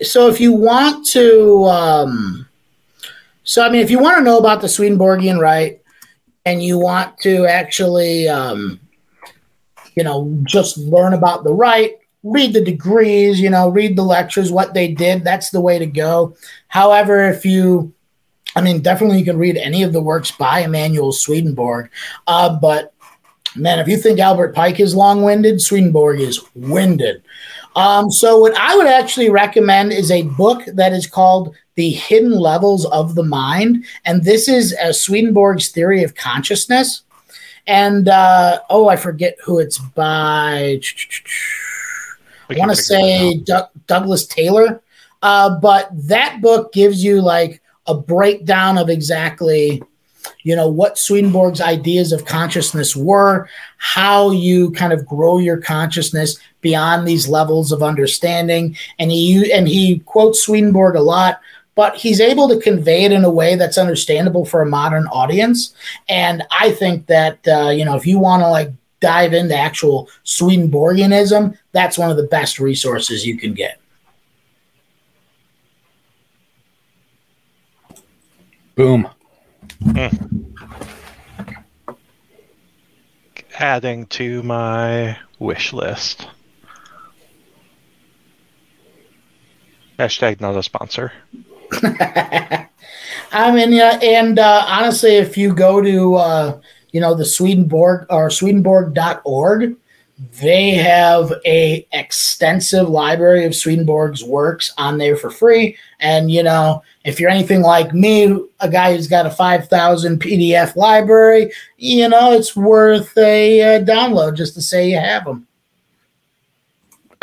Speaker 4: so if you want to um so I mean if you want to know about the Swedenborgian rite and you want to actually um you know just learn about the rite, read the degrees, you know, read the lectures, what they did, that's the way to go. However, if you I mean, definitely you can read any of the works by Emanuel Swedenborg. Uh, but man, if you think Albert Pike is long winded, Swedenborg is winded. Um, so, what I would actually recommend is a book that is called The Hidden Levels of the Mind. And this is uh, Swedenborg's theory of consciousness. And uh, oh, I forget who it's by. I want to say Doug Douglas Taylor. Uh, but that book gives you like a breakdown of exactly you know what Swedenborg's ideas of consciousness were, how you kind of grow your consciousness beyond these levels of understanding, and he and he quotes Swedenborg a lot, but he's able to convey it in a way that's understandable for a modern audience. And I think that uh, you know if you want to like dive into actual Swedenborgianism, that's one of the best resources you can get.
Speaker 2: Boom.
Speaker 1: adding to my wish list. Hashtag not a sponsor.
Speaker 4: I mean, yeah, and uh, honestly, if you go to uh, you know the Swedenborg or Swedenborg.org, they have a extensive library of Swedenborg's works on there for free. And you know, if you're anything like me, a guy who's got a five thousand PDF library, you know, it's worth a uh, download just to say you have them.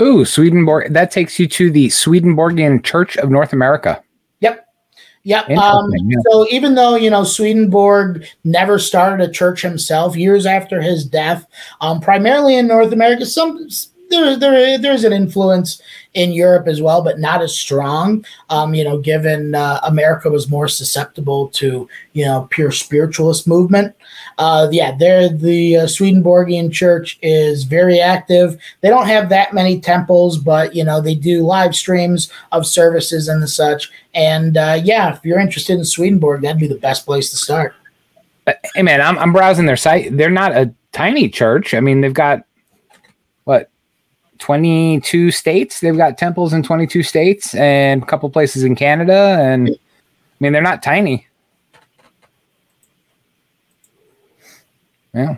Speaker 2: Ooh, Swedenborg. That takes you to the Swedenborgian Church of North America.
Speaker 4: Yep. Um,
Speaker 2: yeah.
Speaker 4: So even though you know Swedenborg never started a church himself, years after his death, um, primarily in North America, some there, there there's an influence in Europe as well, but not as strong. Um, you know, given uh, America was more susceptible to you know pure spiritualist movement. Uh, yeah, there the uh, Swedenborgian Church is very active. They don't have that many temples, but you know they do live streams of services and such. And uh, yeah, if you're interested in Swedenborg, that'd be the best place to start.
Speaker 2: Hey, man, I'm, I'm browsing their site. They're not a tiny church. I mean, they've got 22 states. They've got temples in 22 states and a couple places in Canada. And I mean, they're not tiny. Yeah.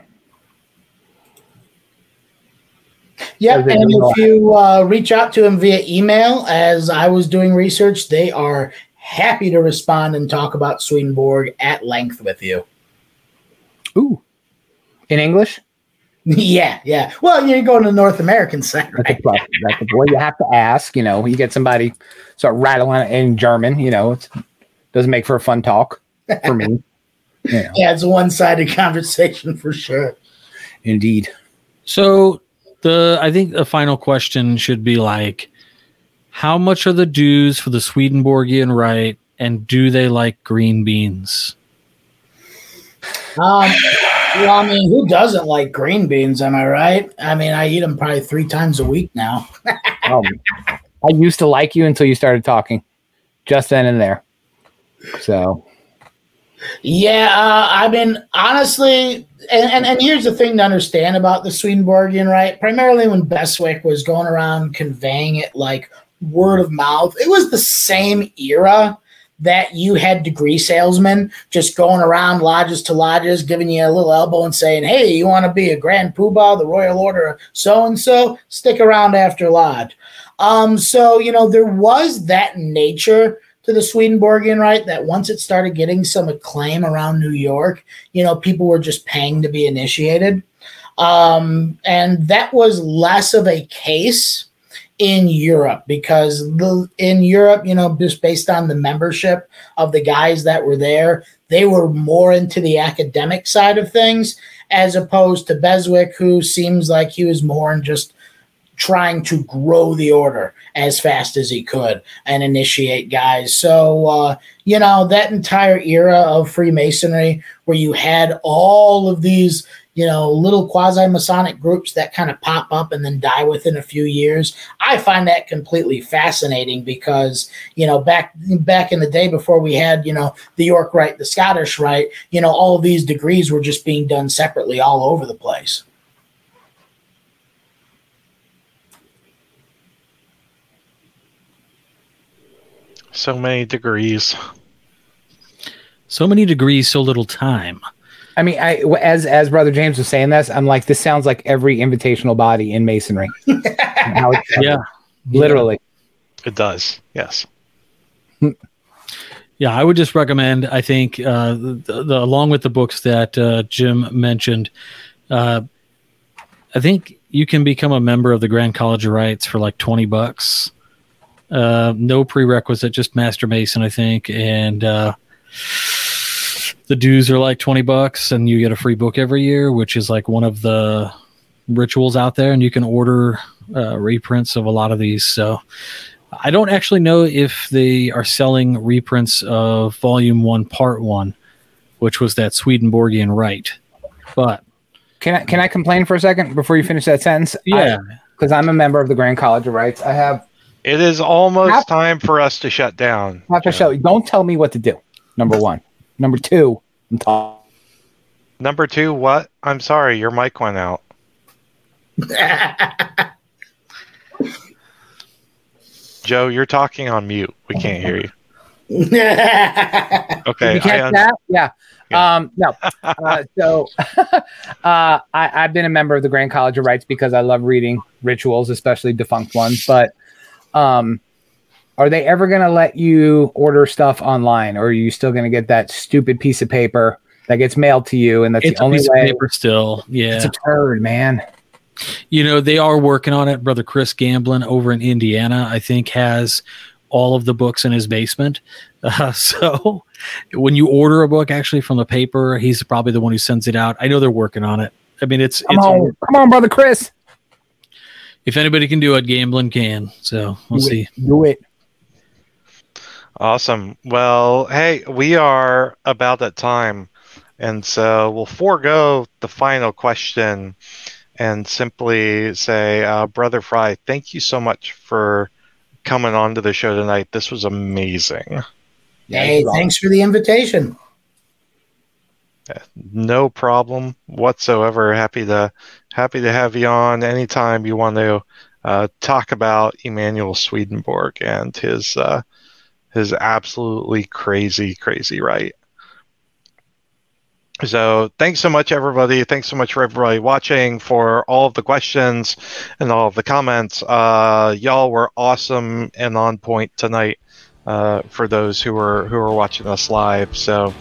Speaker 4: Yeah, and if you uh, reach out to them via email, as I was doing research, they are happy to respond and talk about Swedenborg at length with you.
Speaker 2: Ooh. In English?
Speaker 4: Yeah, yeah. Well, you're going to the North American side,
Speaker 2: That's
Speaker 4: right?
Speaker 2: a plus. That's a, well, you have to ask. You know, you get somebody start rattling in German. You know, it doesn't make for a fun talk for me. You know,
Speaker 4: Yeah, it's a one-sided conversation for sure.
Speaker 2: indeed.
Speaker 3: So the I think the final question should be like, how much are the dues for the Swedenborgian rite, and do they like green beans?
Speaker 4: Um, well, I mean, who doesn't like green beans? Am I right? I mean, I eat them probably three times a week now.
Speaker 2: Um, I used to like you until you started talking, just then and there. So
Speaker 4: Yeah, uh, I mean, honestly, and, and, and here's the thing to understand about the Swedenborgian, right? Primarily when Beswick was going around conveying it like word of mouth, it was the same era that you had degree salesmen just going around lodges to lodges, giving you a little elbow and saying, hey, you want to be a Grand Poobah, the Royal Order of so and so? Stick around after lodge. Um, so, you know, there was that nature to the Swedenborgian rite that once it started getting some acclaim around New York, you know, people were just paying to be initiated. Um, and that was less of a case in Europe because the, in Europe, you know, just based on the membership of the guys that were there, they were more into the academic side of things as opposed to Beswick, who seems like he was more in just trying to grow the order as fast as he could and initiate guys. So, uh, you know, that entire era of Freemasonry where you had all of these, you know, little quasi Masonic groups that kind of pop up and then die within a few years. I find that completely fascinating because, you know, back back in the day before we had, you know, the York Rite, the Scottish Rite, you know, all of these degrees were just being done separately all over the place.
Speaker 1: So many degrees.
Speaker 3: So many degrees, so little time.
Speaker 2: I mean, I as as Brother James was saying this, I'm like, this sounds like every invitational body in masonry. How it's-
Speaker 3: Yeah,
Speaker 2: literally.
Speaker 1: It does. Yes.
Speaker 3: yeah. I would just recommend. I think uh, the, the along with the books that uh, Jim mentioned, uh, I think you can become a member of the Grand College of Rites for like twenty bucks. Uh, no prerequisite, just Master Mason, I think, and uh, the dues are like twenty bucks, and you get a free book every year, which is like one of the rituals out there, and you can order uh, reprints of a lot of these. So. I don't actually know if they are selling reprints of Volume One, Part One, which was that Swedenborgian rite. But
Speaker 2: Can I can I complain for a second before you finish that sentence?
Speaker 3: yeah,
Speaker 2: because I'm a member of the Grand College of Rites. I have
Speaker 1: It is almost
Speaker 2: Hap-
Speaker 1: time for us to shut down.
Speaker 2: have to show. Don't tell me what to do. Number one. Number two. I'm talking.
Speaker 1: Number two, what? I'm sorry, your mic went out. Joe, you're talking on mute. We can't hear you. Okay.
Speaker 2: You catch
Speaker 1: un-
Speaker 2: that? Yeah.
Speaker 1: Yeah.
Speaker 2: Um, no. Uh, so uh, I, I've been a member of the Grand College of Rites because I love reading rituals, especially defunct ones. But um, are they ever going to let you order stuff online, or are you still going to get that stupid piece of paper that gets mailed to you? And that's
Speaker 3: it's
Speaker 2: the only
Speaker 3: piece
Speaker 2: way.
Speaker 3: of paper still. Yeah,
Speaker 2: It's a turd, man.
Speaker 3: you know they are working on it. Brother Chris Gamblin over in Indiana, I think, has all of the books in his basement. Uh, so when you order a book actually from the paper, he's probably the one who sends it out. I know they're working on it. I mean, it's
Speaker 2: Come
Speaker 3: it's
Speaker 2: on, come on, brother Chris.
Speaker 3: if anybody can do it, Gamblin can. So we'll
Speaker 2: do
Speaker 3: see.
Speaker 2: It. Do it.
Speaker 1: Awesome. Well, hey, we are about at time. And so we'll forego the final question and simply say, uh, Brother Frey, thank you so much for coming on to the show tonight. This was amazing.
Speaker 4: hey, thanks for the invitation.
Speaker 1: No problem whatsoever. Happy to happy to have you on anytime you want to uh, talk about Emanuel Swedenborg and his uh, his absolutely crazy, crazy rite. So thanks so much, everybody. Thanks so much for everybody watching, for all of the questions and all of the comments. Uh, y'all were awesome and on point tonight. Uh, for those who are who are watching us live. So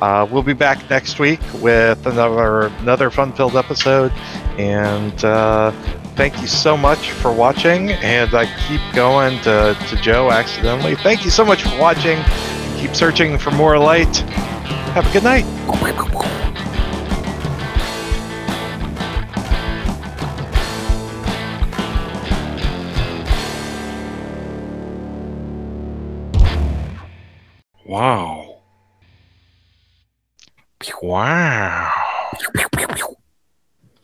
Speaker 1: uh, we'll be back next week with another another fun-filled episode. And uh, thank you so much for watching. And I keep going to, to Joe accidentally. Thank you so much for watching. Keep searching for more light. Have a good night. Wow. Wow.